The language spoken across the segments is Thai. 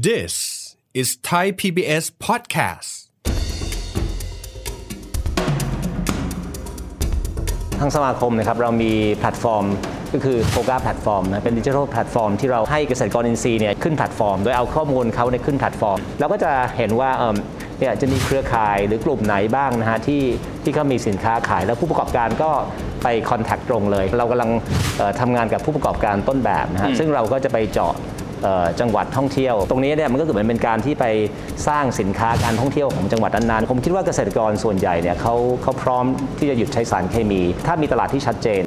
This is Thai PBS podcast. ทางสมาคมนะครับเรามีแพลตฟอร์มก็คือโ o ก a แพลตฟอร์มนะเป็นดิจิทัลแพลตฟอร์มที่เราให้เกษตรกรอินทรีย์เนี่ยขึ้นแพลตฟอร์ม โดยเอาข้อมูลเขาในขึ้นแพลตฟอร์ม เราก็จะเห็นว่าเอิ่มเนี่ยจะมีเครือข่ายหรือกลุ่มไหนบ้างนะฮะที่ที่เขามีสินค้าขาย แล้วผู้ประกอบการก็ไป contact ตรงเลย เรากำลังเอ่อทำงานกับผู้ประกอบการต้นแบบนะฮะซึ่งเราก็จะไปเจาะเอ่อ จังหวัดท่องเที่ยว ตรงนี้เนี่ยมันก็คือเหมือนเป็นการที่ไปสร้างสินค้าการท่องเที่ยวของจังหวัดนั้นๆผมคิดว่าเกษตรกรส่วนใหญ่เนี่ยเขาเขาพร้อมที่จะหยุดใช้สารเคมี ถ้ามีตลาดที่ชัดเจน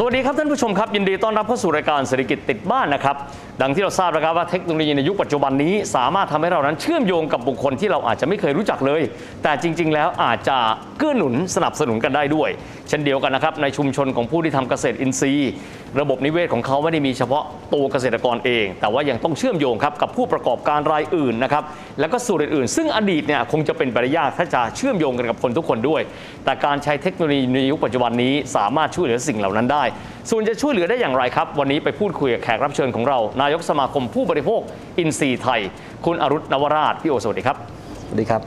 สวัสดีครับท่านผู้ชมครับยินดีต้อนรับเข้าสู่รายการเศรษฐกิจติดบ้านนะครับดังที่เราทราบนะครับว่าเทคโนโลยีในยุคปัจจุบันนี้ สามารถทำให้เรานั้นเชื่อมโยงกับบุคคลที่เราอาจจะไม่เคยรู้จักเลย แต่จริง ๆ แล้วอาจจะเกื้อหนุนสนับสนุนกันได้ด้วย เช่นเดียวกันนะครับในชุมชนของผู้ที่ทำเกษตรอินทรีย์ ระบบนิเวศของเขาไม่ได้มีเฉพาะตัวเกษตรกรเอง แต่ว่ายังต้องเชื่อมโยงครับกับผู้ประกอบการรายอื่นนะครับแล้วก็ส่วนอื่นๆ ซึ่งอดีตเนี่ยคงจะเป็นไปได้ยากถ้าจะเชื่อมโยงกันกับคนทุกคนด้วย แต่การใช้เทคโนโลยีในยุคปัจจุบันนี้สามารถช่วยเหลือสิ่งเหล่านั้นได้ ส่วนจะช่วยเหลือได้อย่างไรครับ วันนี้ไปพูดคุยกับแขกรับเชิญของเรา นายกสมาคมผู้บริโภคอินทรีย์ไทย คุณอรุณนวราชพี่โอสวัสดีครับสวัสดีครับ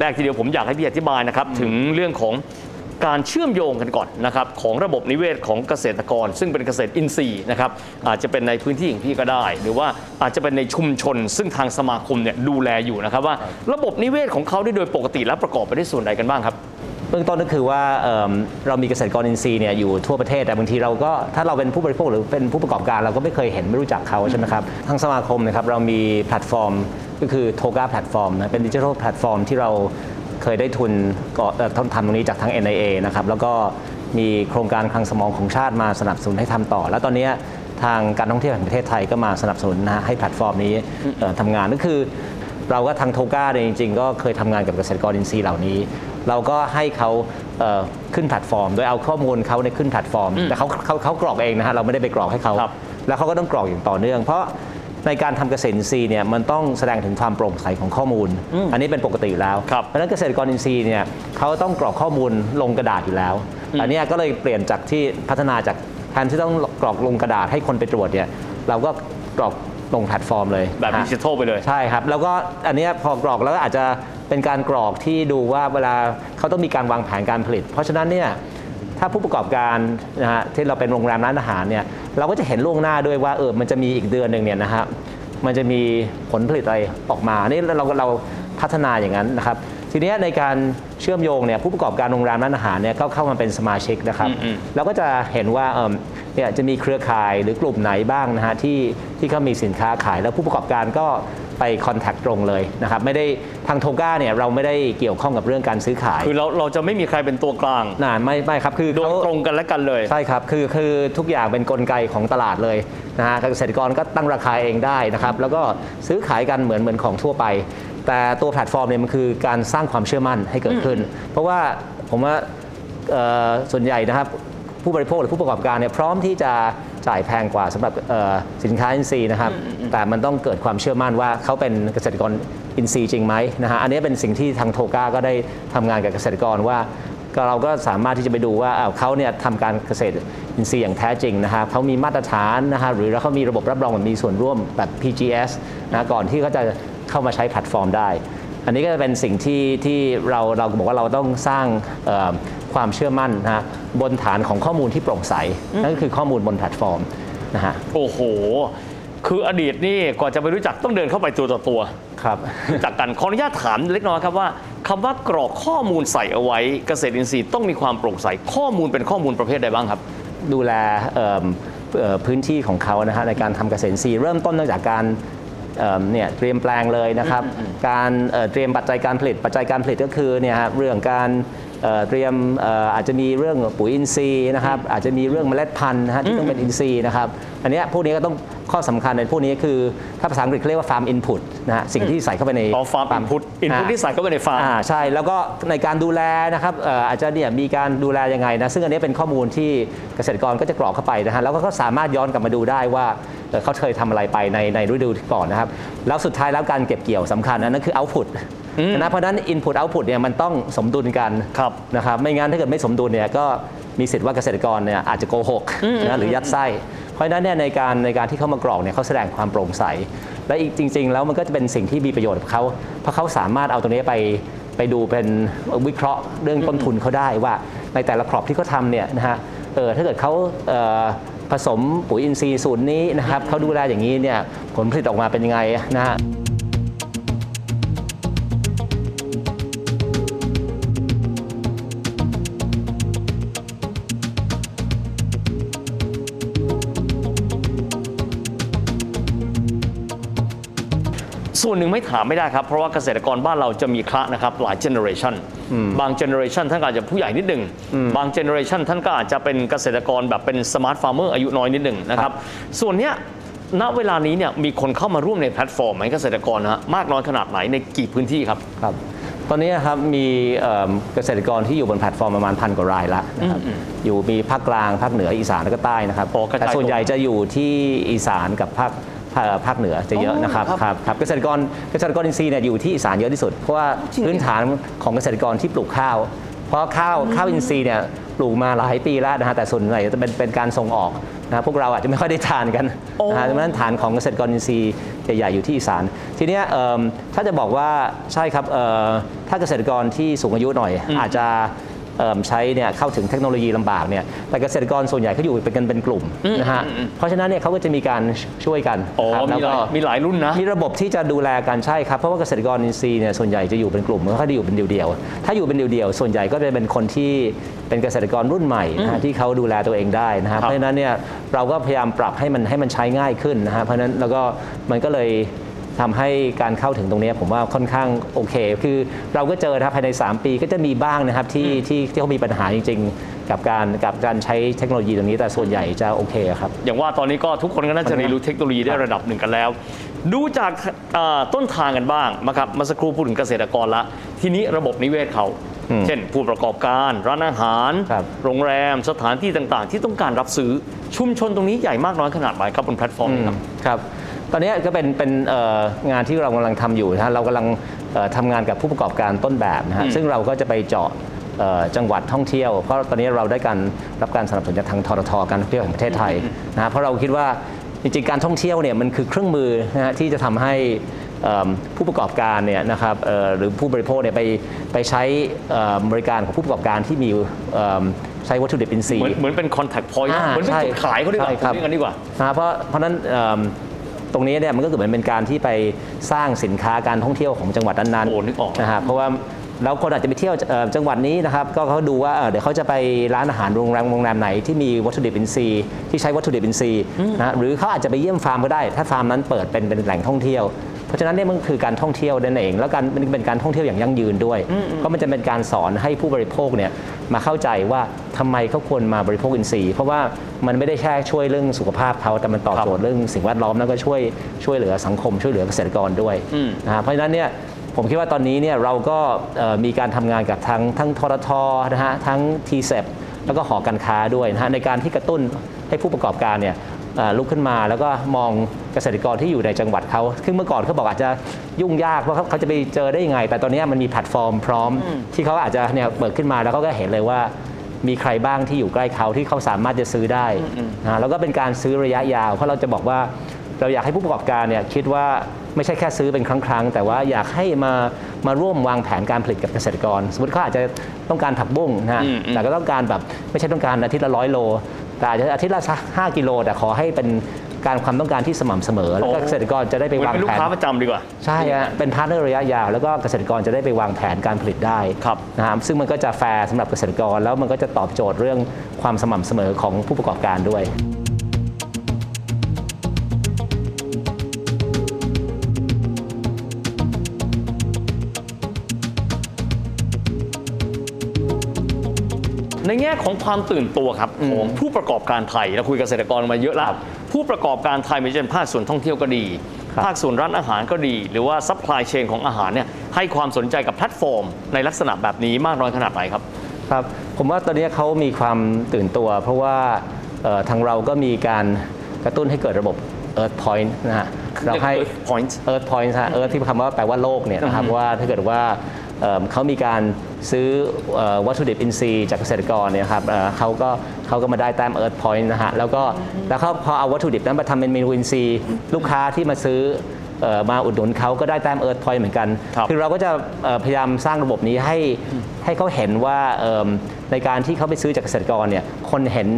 แรกทีเดียวผมอยากให้พี่อธิบายนะครับถึงเรื่องของ การเชื่อมโยงกันก่อนนะครับของระบบนิเวศของเกษตรกร ซึ่งเป็นเกษตรอินทรีย์นะครับอาจจะเป็นในพื้นที่ของพี่ก็ได้ หรือว่าอาจจะเป็นในชุมชน ซึ่งทางสมาคมเนี่ยดูแลอยู่นะครับว่าระบบนิเวศของเขาได้โดยปกติแล้วประกอบไปด้วยส่วนใดกันบ้างครับเบื้องต้นก็คือว่าเเรามีเกษตรกรอินทรีย์เนี่ยอยู่ทั่วประเทศแต่บางทีเราก็ถ้าเราเป็นผู้บริโภคหรือเป็นผู้ประกอบการเราก็ไม่เคยเห็นไม่รู้จักเขาใช่ไหมครับทางสมาคมนะครับเรามีแพลตฟอร์มก็คือโ o ก a แพลตฟอร์มนะเป็นดิจิทัลแพลตฟอร์มที่เรา เคยได้ทุนก็เอ่อทำตรงนี้จากทาง NIA นะครับแล้วก็มีโครงการคลังสมองของชาติมาสนับสนุนให้ทำต่อ แล้วตอนเนี้ยทางการท่องเที่ยวแห่งประเทศไทยก็มาสนับสนุนนะฮะให้แพลตฟอร์มนี้เอ่อทำงานก็คือ เราก็ทาง TOCA เนี่ยจริง ๆ ก็เคยทำงานกับเกษตรกรอินทรีย์เหล่านี้ เราก็ให้เขาเอ่อขึ้นแพลตฟอร์ม โดยเอาข้อมูลเขาในขึ้นแพลตฟอร์ม แต่เขาเขาเขากรอกเองนะฮะเราไม่ได้ไปกรอกให้เขาครับแล้วเขาก็ต้องกรอกอย่างต่อเนื่อง เพราะ ในการทำเกษตรอินทรีย์เนี่ยมันต้องแสดงถึงความโปร่งใสของข้อมูล อันนี้เป็นปกติอยู่แล้วครับเพราะฉะนั้นเกษตรกรอินทรีย์เนี่ยเขาต้องกรอกข้อมูลลงกระดาษอยู่แล้ว อันเนี้ยก็เลยเปลี่ยนจากที่พัฒนาจากแทนที่ต้องกรอกลงกระดาษให้คนไปตรวจเนี่ยเราก็กรอกลงแพลตฟอร์มเลย แบบฮะดิจิทัลไปเลยใช่ครับ แล้วก็อันเนี้ยพอกรอกแล้วก็อาจจะเป็นการกรอกที่ดูว่าเวลาเขาต้องมีการวางแผนการผลิต เพราะฉะนั้นเนี่ยถ้าผู้ประกอบการนะฮะที่เราเป็นโรงแรมร้านอาหารเนี่ย เราก็จะเห็นล่วงหน้าด้วยว่าเออมันจะมีอีกเดือนหนึ่งเนี่ยนะฮะมันจะมีผลผลิตอะไรออกมานี่เราเราพัฒนาอย่างนั้นนะครับ ทีเนี้ยในการเชื่อมโยงเนี่ยผู้ประกอบการโรงแรมร้านอาหารเนี่ยก็เข้ามาเป็นสมาชิกนะครับอืมเราก็จะเห็นว่าเอิ่มเนี่ยจะมีเครือข่ายหรือกลุ่มไหนบ้างนะฮะที่ที่เขามีสินค้าขายแล้วผู้ประกอบการก็ ไปคอนแทคตรงเลยนะครับไม่ได้ทางโทก้าเนี่ยเราไม่ได้เกี่ยวข้องกับเรื่องการซื้อขายคือเราเราจะไม่มีใครเป็นตัวกลางน่าไม่ไม่ครับคือโดยเขาตรงกันและกันเลยใช่ครับคือคือทุกอย่างเป็นกลไกของตลาดเลยนะฮะเกษตรกรก็ตั้งราคาเองได้นะครับแล้วก็ซื้อขายกันเหมือนเหมือนของทั่วไป แต่ตัวแพลตฟอร์มเนี่ยมันคือการสร้างความเชื่อมั่นให้เกิดขึ้น เพราะว่าผมว่าเอ่อส่วนใหญ่นะครับผู้บริโภคหรือผู้ประกอบการเนี่ยพร้อมที่จะ จ่ายแพงกว่าสำหรับเอ่อสินค้าอินทรีย์นะครับ แต่มันต้องเกิดความเชื่อมั่นว่าเขาเป็นเกษตรกรอินทรีย์จริงไหมนะฮะอันนี้เป็นสิ่งที่ทาง TOCA ก็ได้ทำงานกับเกษตรกรว่าก็เราก็สามารถที่จะไปดูว่าอ้าวเขาเนี่ยทำการเกษตรอินทรีย์อย่างแท้จริงนะฮะเขามีมาตรฐานนะฮะหรือแล้วเขามีระบบรับรองแบบมีส่วนร่วมแบบ PGS นะก่อนที่เขาจะเข้ามาใช้แพลตฟอร์มได้ อันนี้ก็จะเป็นสิ่งที่ที่เราเราบอกว่าเราต้องสร้างเอ่อความเชื่อมั่นนะฮะบนฐานของข้อมูลที่โปร่งใส นั่นก็คือข้อมูลบนแพลตฟอร์มนะฮะโอ้โห คืออดีตนี่ก่อนจะไปรู้จักต้องเดินเข้าไปตัวต่อตัวครับรู้จักกันขออนุญาตถามเล็กน้อยครับว่าคำว่ากรอกข้อมูลใส่เอาไว้เกษตรอินทรีย์ต้องมีความโปร่งใสข้อมูลเป็นข้อมูลประเภทใดบ้างครับ ดูแลเอิ่มเอ่อพื้นที่ของเขานะฮะในการทำเกษตรอินทรีย์เริ่มต้นตั้งจากการ เอิ่มเนี่ยเตรียมแปลงเลยนะครับ การเอ่อเตรียมปัจจัยการผลิต ปัจจัยการผลิตก็คือเนี่ยฮะเรื่องการเอ่อเตรียมเอ่ออาจจะมีเรื่องปุ๋ยอินทรีย์นะครับอาจจะมีเรื่องเมล็ดพันธุ์นะฮะที่ต้องเป็นอินทรีย์นะครับอันเนี้ยพวกนี้ก็ต้องข้อสำคัญในพวกนี้คือ ถ้าภาษาอังกฤษเขาเรียกว่า farm input นะฮะสิ่งที่ใส่เข้าไปในอ๋อ farm input input ที่ใส่เข้าไปในฟาร์มอ่าใช่ แล้วก็ในการดูแลนะครับเอ่ออาจจะเนี่ยมีการดูแลยังไงนะ ซึ่งอันนี้เป็นข้อมูลที่เกษตรกรก็จะกรอกเข้าไปนะฮะแล้วก็เขาสามารถย้อนกลับมาดูได้ว่าเอ่อเขาเคยทำอะไรไปในในฤดูก่อนนะครับ แล้วสุดท้ายแล้วการเก็บเกี่ยวสำคัญนะนั่นคือ output นะเพราะฉะนั้น input output เนี่ยมันต้องสมดุลกันครับนะครับไม่งั้นถ้าเกิดไม่สมดุลเนี่ยก็มีสิทธิ์ว่าเกษตรกรเนี่ยอาจจะโกหกนะหรือยัดไส้ เพราะฉะนั้นเนี่ยในการในการที่เขามากรอกเนี่ยเขาแสดงความโปร่งใส และอีกจริง ๆ แล้วมันก็จะเป็นสิ่งที่มีประโยชน์กับเขาเพราะเขาสามารถเอาตรงนี้ไปไปดูเป็นวิเคราะห์เรื่องต้นทุนเขาได้ว่าในแต่ละครอบที่เขาทำเนี่ยนะฮะเออถ้าเกิดเขาเผสมปุ๋ยอินทรีย์สูตรนี้นะครับเขาดูแลอย่างนี้เนี่ยผลผลิตออกมาเป็นยังไงนะฮะ ส่วนหนึ่งไม่ถามไม่ได้ครับ เพราะว่าเกษตรกรบ้านเราจะมีคละนะครับหลายเจเนอเรชันบาง generation ท่านก็อาจจะผู้ใหญ่นิดหนึ่งบาง generation ท่านก็อาจจะเป็นเกษตรกรแบบเป็น smart farmer อายุน้อยนิดหนึ่งนะครับ ส่วนเนี้ยณเวลานี้เนี่ยมีคนเข้ามาร่วมในแพลตฟอร์มไหมเกษตรกรนะฮะมากน้อยขนาดไหนในกี่พื้นที่ครับครับ ตอนนี้นะครับมีเอิ่มเกษตรกรที่อยู่บนแพลตฟอร์มประมาณพันกว่ารายแล้วนะครับอยู่มีภาคกลางภาคเหนืออีสานแล้วก็ใต้นะครับโอ้กระจายแต่ส่วนใหญ่จะอยู่ที่อีสานกับภาค ภาคภาคเหนือจะเยอะนะครับอ๋อครับครับครับเกษตรกรเกษตรกรอินทรีย์เนี่ยอยู่ที่อีสานเยอะที่สุด เพราะว่าจริงๆพื้นฐานของเกษตรกรที่ปลูกข้าว เพราะข้าวข้าวอินทรีย์เนี่ยปลูกมาหลายปีแล้วนะฮะแต่ส่วนใหญ่จะเป็นเป็นการส่งออกนะพวกเราอาจจะไม่ค่อยได้ทานกันโอ้นะฮะดังนั้นฐานของเกษตรกรอินทรีย์ใหญ่ๆอยู่ที่อีสานทีเนี้ยเอิ่มถ้าจะบอกว่าใช่ครับเอ่อถ้าเกษตรกรที่สูงอายุหน่อยอาจจะเอิ่ม ใช้เนี่ยเข้าถึงเทคโนโลยีลำบากเนี่ยแต่เกษตรกรส่วนใหญ่เขาอยู่เป็นกันเป็นกลุ่มนะฮะเพราะฉะนั้นเนี่ยเขาก็จะมีการช่วยกันอ๋อครับมีหลายมีหลายรุ่นนะมีระบบที่จะดูแลกันใช่ครับเพราะว่าเกษตรกรอินทรีย์เนี่ยส่วนใหญ่จะอยู่เป็นกลุ่มไม่ค่อยได้อยู่เป็นเดี่ยวๆถ้าอยู่เป็นเดี่ยวๆส่วนใหญ่ก็จะเป็นคนที่เป็นเกษตรกรรุ่นใหม่นะฮะที่เขาดูแลตัวเองได้นะฮะเพราะฉะนั้นเนี่ยเราก็พยายามปรับให้มันให้มันใช้ง่ายขึ้นนะฮะเพราะฉะนั้นแล้วก็มันก็เลย ทำให้การเข้าถึงตรงนี้ผมว่าค่อนข้างโอเค คือเราก็เจอนะครับภายใน 3 ปีก็จะมีบ้างนะครับที่ที่ที่เขามีปัญหาจริง ๆ กับการกับการใช้เทคโนโลยีตรงนี้แต่ส่วนใหญ่จะโอเคครับ อย่างว่าตอนนี้ก็ทุกคนก็น่าจะเรียนรู้เทคโนโลยีได้ระดับหนึ่งกันแล้ว ดูจากเอ่อต้นทางกันบ้างนะครับเมาสักครู่พูดถึงเกษตรกรละ ทีนี้ระบบนิเวศเขาอืมเช่น ผู้ประกอบการร้านอาหารครับโรงแรมสถานที่ต่างๆ ที่ต้องการรับซื้อชุมชนตรงนี้ใหญ่มากน้อยขนาดไหนครับบนแพลตฟอร์มนี้ครับครับ ตอนนี้ก็เป็นเป็นเอ่องานที่เรากำลังทำอยู่นะฮะเรากำลังเอ่อทำงานกับผู้ประกอบการต้นแบบนะฮะซึ่งเราก็จะไปเจาะเอ่อจังหวัดท่องเที่ยว เพราะตอนนี้เราได้การรับการสนับสนุนจากทางทรทการท่องเที่ยวแห่งประเทศไทยนะฮะเพราะเราคิดว่าจริงๆการท่องเที่ยวเนี่ยมันคือเครื่องมือนะฮะที่จะทำให้เอิ่มผู้ประกอบการเนี่ยนะครับเอ่อหรือผู้บริโภคเนี่ยไปไปใช้เอ่อบริการของผู้ประกอบการที่มีเอิ่มใช้วัตถุดิบอินทรีเหมือนย์เหมือนเป็น contact point อ่าเหมือนเป็นใช่จุดขายเขาดีกว่าใช่ครับผมเรียกกันดีกว่านะเพราะเพราะฉะนั้นเอิ่ม ตรงนี้เนี่ยมันก็คือเหมือนเป็นการที่ไปสร้างสินค้าการท่องเที่ยวของจังหวัดนั้นโอ้นึกออกๆนะฮะเพราะว่าแล้วคนอาจจะไปเที่ยวเอ่อจังหวัดนี้นะครับก็เขาดูว่าเอ่อเดี๋ยวเขาจะไปร้านอาหารโรงแรมโรงแรมไหนที่มีวัตถุดิบอินทรีย์ที่ใช้วัตถุดิบอินทรีย์นะหรือเขาอาจจะไปเยี่ยมฟาร์มก็ได้ ถ้าฟาร์มนั้นเปิดเป็นเป็นแหล่งท่องเที่ยวเพราะฉะนั้นเนี่ยมันคือการท่องเที่ยวนั่นเอง แล้วการมันเป็นการท่องเที่ยวอย่างยั่งยืนด้วย เพราะมันจะเป็นการสอนให้ผู้บริโภคเนี่ย มาเข้าใจว่าทำไมเขาควรมาบริโภคอินทรีย์เพราะว่ามันไม่ได้แค่ช่วยเรื่องสุขภาพเขาแต่มันตอบโจทย์เรื่องสิ่งแวดล้อมแล้วก็ช่วยช่วยเหลือสังคมช่วยเหลือเกษตรกรด้วยอืมนะฮะเพราะฉะนั้นเนี่ยผมคิดว่าตอนนี้เนี่ยเราก็เอ่อมีการทำงานกับทั้งทั้งทรทนะฮะทั้ง t ีเแล้วก็หอการค้าด้วยนะฮะในการที่กระตุ้นให้ผู้ประกอบการเนี่ยเอ่อ ลุกขึ้นมา แล้วก็มองเกษตรกรที่อยู่ในจังหวัดเขาซึ่งเมื่อก่อนเขาบอกอาจจะยุ่งยากว่าเขาเขาจะไปเจอได้ยังไง แต่ตอนนี้มันมีแพลตฟอร์มพร้อม ที่เขาอาจจะเนี่ยเปิดขึ้นมาแล้วเขาก็เห็นเลยว่ามีใครบ้างที่อยู่ใกล้เขาที่เขาสามารถจะซื้อได้นะฮะแล้วก็เป็นการซื้อระยะยาว เพราะเราจะบอกว่าเราอยากให้ผู้ประกอบการเนี่ยคิดว่าไม่ใช่แค่ซื้อเป็นครั้งๆ แต่ว่าอยากให้มามาร่วมวางแผนการผลิตกับเกษตรกร สมมติเขาอาจจะต้องการผักบุ้งนะฮะอืมอืมแต่ก็ต้องการแบบไม่ใช่ต้องการอาทิตย์ละร้อยโล แต่อาจจะอาทิตย์ละสักห้ากิโลแต่ขอให้เป็นการความต้องการที่สม่ำเสมอ แล้วก็เกษตรกรจะได้ไปเหมือนวางแผนเป็นลูกค้าประจำดีกว่า ใช่ฮะเป็น partner ระยะยาว แล้วก็เกษตรกรจะได้ไปวางแผนการผลิตได้ครับนะครับซึ่งมันก็จะแฟร์สำหรับเกษตรกร แล้วมันก็จะตอบโจทย์เรื่องความสม่ำเสมอของผู้ประกอบการด้วย ในแง่ของความตื่นตัวครับของผู้ประกอบการไทยเราคุยกับเกษตรกรมาเยอะแล้วผู้ประกอบการไทยไม่ว่าจะเป็นภาคส่วนท่องเที่ยวก็ดีครับภาคส่วนร้านอาหารก็ดี หรือว่า supply chain ของอาหารเนี่ยให้ความสนใจกับแพลตฟอร์ม ในลักษณะแบบนี้มากน้อยขนาดไหนครับครับผมว่าตอนนี้เขามีความตื่นตัว เพราะว่าเอ่อทางเราก็มีการกระตุ้นให้เกิดระบบ Earth Point นะฮะเราให้ Earth Point Earth Point ฮะ Earth ที่คำว่าแปลว่าโลกเนี่ยนะครับว่าถ้าเกิดว่าเอิ่มเขามีการ ซื้อเอ่อวัตถุดิบอินทรีย์จากเกษตรกรเนี่ยครับเอ่อเขาก็เขาก็มาได้แต้ม Earth Point นะฮะแล้วก็แล้วเขาพอเอาวัตถุดิบนั้นมาทำเป็นเมนูอินทรีย์ ลูกค้าที่มาซื้อเอ่อมาอุดหนุนเขาก็ได้แต้ม Earth Point เหมือนกันครับอเราก็จะเอ่อพยายามสร้างระบบนี้ให้ให้เขาเห็นว่าเอิ่มในการที่เขาไปซื้อจากเกษตรกรเนี่ยคนเห็น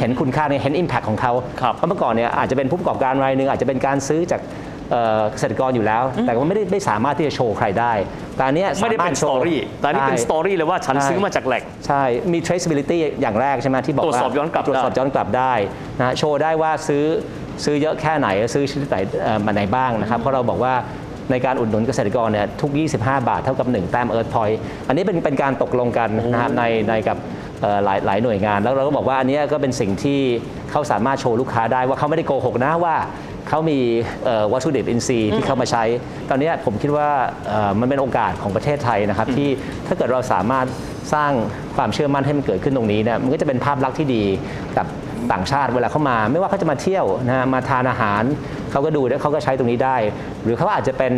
เห็นคุณค่าเนี่ยเห็น Impact ของเขาครับเพราะเมื่อก่อนเนี่ยอาจจะเป็นผู้ประกอบการรายหนึ่งอาจจะเป็นการซื้อจาก เอ่อเกษตรกรอยู่แล้ว แต่ว่าไม่ได้ไม่สามารถที่จะโชว์ใครได้ แต่อันเนี้ยไม่ได้เป็นสาารถโชว์สตอรี่แต่อันนี่เป็นใช่สตอรี่เลยว่าฉันใช่ซื้อมาจากแหล่งใช่ มี traceability อย่างแรกใช่ไหมที่บอกตรวจว่าสอบย้อนกลับตรวจสอบได้ย้อนกลับได้นะโชว์ได้ว่าซื้อซื้อเยอะแค่ไหนซื้อชนิดไหนเอ่อมาไหนบ้างนะครับเพราะเราบอกว่าในการอุดหนุนเกษตรกรเนี่ยทุก 25 บาทเท่ากับ 1 แต้ม Earth Point อันนี้เป็นเป็นการตกลงกันนะครับในในกับเอ่อหลายหลายหน่วยงาน แล้วเราก็บอกว่าอันเนี้ยก็เป็นสิ่งที่เขาสามารถโชว์ลูกค้าได้ว่าเขาไม่ได้โกหกนะว่า เขามีเอ่อวัตถุดิบอินทรีย์ที่เขามาใช้ ตอนเนี้ยผมคิดว่าเอ่อมันเป็นโอกาสของประเทศไทยนะครับ ที่ถ้าเกิดเราสามารถสร้างความเชื่อมั่นให้มันเกิดขึ้นตรงนี้เนี่ยมันก็จะเป็นภาพลักษณ์ที่ดีกับต่างชาติเวลาเขามา ไม่ว่าเขาจะมาเที่ยวนะฮะมาทานอาหารเขาก็ดูแล้วเขาก็ใช้ตรงนี้ได้ หรือเขาอาจจะเป็น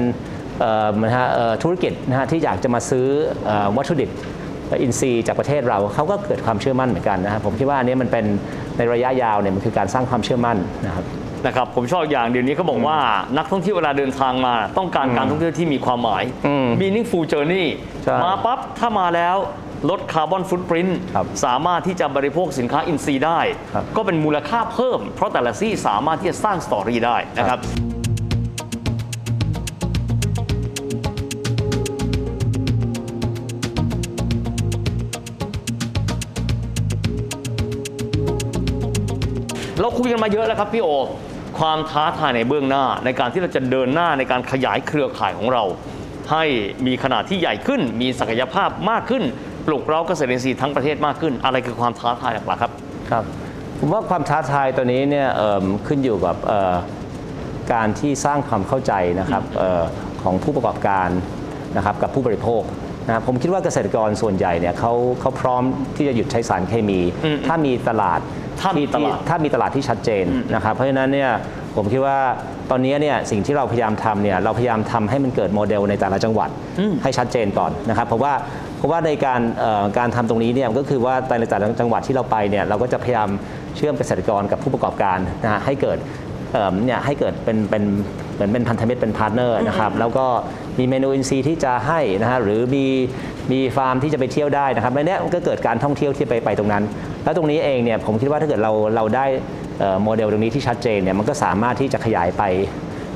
เอ่อนะฮะเอ่อธุรกิจนะฮะที่อยากจะมาซื้อเอ่อวัตถุดิบอินทรีย์จากประเทศเราเขาก็เกิดความเชื่อมั่นเหมือนกันนะครับผมคิดว่าอันนี้มันเป็นในระยะยาวเนี่ยมันคือการสร้างความเชื่อมั่นนะครับ นะครับผมชอบอย่างเดี๋ยวนี้เขาบอกว่านักท่องเที่ยวเวลาเดินทางมาต้องการการท่องเที่ยวที่มีความหมายอืม meaningful journey ใช่มาปั๊บถ้ามาแล้วลด carbon footprint ครับสามารถที่จะบริโภคสินค้าอินทรีย์ได้ครับก็เป็นมูลค่าเพิ่ม เพราะแต่ละที่สามารถที่จะสร้าง story ได้นะครับเราคุยกันมาเยอะแล้วครับพี่โอ ความท้าทายในเบื้องหน้า ในการที่เราจะเดินหน้าในการขยายเครือข่ายของเรา ให้มีขนาดที่ใหญ่ขึ้น มีศักยภาพมากขึ้น ปลุกเร้าเกษตรอินทรีย์ทั้งประเทศมากขึ้น อะไรคือความท้าทายหลักๆครับครับผมว่าความท้าทายตัวนี้เนี่ยเอิ่มขึ้นอยู่กับเอ่อการที่สร้างความเข้าใจนะครับเออของผู้ประกอบการนะครับกับผู้บริโภคนะครับผมคิดว่าเกษตรกรส่วนใหญ่เนี่ยเขาเขาพร้อมที่จะหยุดใช้สารเคมีอืมถ้ามีตลาด ถ้ามีที่ตลาดที่ถ้ามีตลาดที่ชัดเจนนะครับเพราะฉะนั้นเนี่ยผมคิดว่าตอนนี้เนี่ยสิ่งที่เราพยายามทำเนี่ยเราพยายามทำให้มันเกิดโมเดลในแต่ละจังหวัดให้ชัดเจนก่อนนะครับเพราะว่าเพราะว่าในการเอ่อการทำตรงนี้เนี่ยก็คือว่าในแต่ละจังหวัดที่เราไปเนี่ยเราก็จะพยายามเชื่อมเกษตรกรกับผู้ประกอบการนะฮะให้เกิดเอิ่มเนี่ยให้เกิดเป็นเป็นเหมือนเป็นพันธมิตรเป็น partner นะครับแล้วก็ มีเมนูอินทรีย์ที่จะให้นะฮะหรือมีมีฟาร์มที่จะไปเที่ยวได้นะครับในเนี้ยมันก็เกิดการท่องเที่ยวที่ไปไปตรงนั้น แล้วตรงนี้เองเนี่ยผมคิดว่าถ้าเกิดเราเราได้เอ่อโมเดลตรงนี้ที่ชัดเจนเนี่ยมันก็สามารถที่จะขยายไป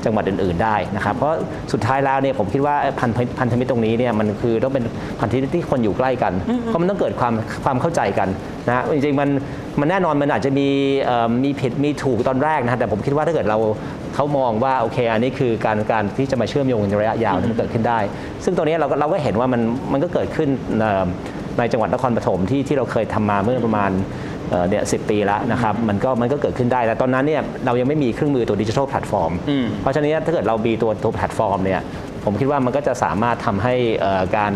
จังหวัดอื่น ๆ ได้นะครับเพราะสุดท้ายแล้วเนี่ยผมคิดว่าพันธพันธมิตรตรงนี้เนี่ยมันคือต้องเป็นพันธมิตรที่คนอยู่ใกล้กัน เพราะมันต้องเกิดความความเข้าใจกันนะจริงๆมันมันแน่นอนมันอาจจะมีเอ่อมีผิดมีถูกตอนแรกนะฮะแต่ผมคิดว่าถ้าเกิดเรา เขามองว่าโอเคอันนี้คือการการที่จะมาเชื่อมโยงในระยะยาวเนี่ยมันเกิดขึ้นได้ ซึ่งตัวนี้เราก็เราก็เห็นว่ามันมันก็เกิดขึ้นเอ่อในจังหวัดนครปฐมที่ที่เราเคยทำมาเมื่อประมาณเอ่อเนี่ยสิบปีแล้วนะครับมันก็มันก็เกิดขึ้นได้ แต่ตอนนั้นเนี่ยเรายังไม่มีเครื่องมือตัว digital platform อืมเพราะฉะนั้นถ้าเกิดเรามีตัวตัวแพลตฟอร์มเนี่ย ผมคิดว่ามันก็จะสามารถทำให้เอ่อการ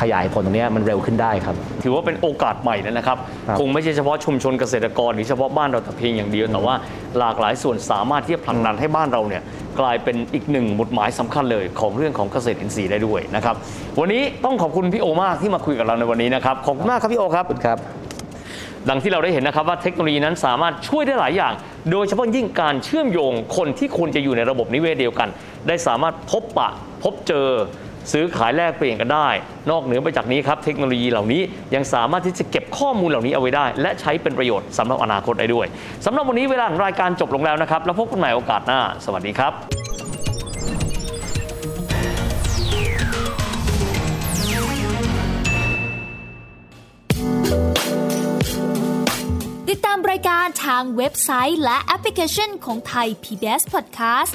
ขยายผลตรงเนี้ยมันเร็วขึ้นได้ครับ ถือว่าเป็นโอกาสใหม่นะครับครับ คงไม่ใช่เฉพาะชุมชนเกษตรกร หรือเฉพาะบ้านเราแต่เพียงอย่างเดียว แต่ว่าหลากหลายส่วนสามารถที่จะผลักดันให้บ้านเราเนี่ยกลายเป็นอีกหนึ่งหมุดหมายสำคัญเลยของเรื่องของเกษตรอินทรีย์ได้ด้วยนะครับ วันนี้ต้องขอบคุณพี่โอมากที่มาคุยกับเราในวันนี้นะครับ ขอบคุณมากครับพี่โอครับครับ ดังที่เราได้เห็นนะครับว่าเทคโนโลยีนั้นสามารถช่วยได้หลายอย่าง โดยเฉพาะยิ่งการเชื่อมโยงคนที่ควรจะอยู่ในระบบนิเวศเดียวกัน ได้สามารถพบปะ พบเจอซื้อขายแลกเปลี่ยนกันได้ นอกเหนือไปจากนี้ครับ เทคโนโลยีเหล่านี้ยังสามารถที่จะเก็บข้อมูลเหล่านี้เอาไว้ได้ และใช้เป็นประโยชน์สำหรับอนาคตได้ด้วยสำหรับวันนี้เวลาของรายการจบลงแล้วนะครับ แล้วพบกันใหม่โอกาสหน้า สวัสดีครับติดตามรายการทางเว็บไซต์และแอปพลิเคชันของไทย PBS Podcast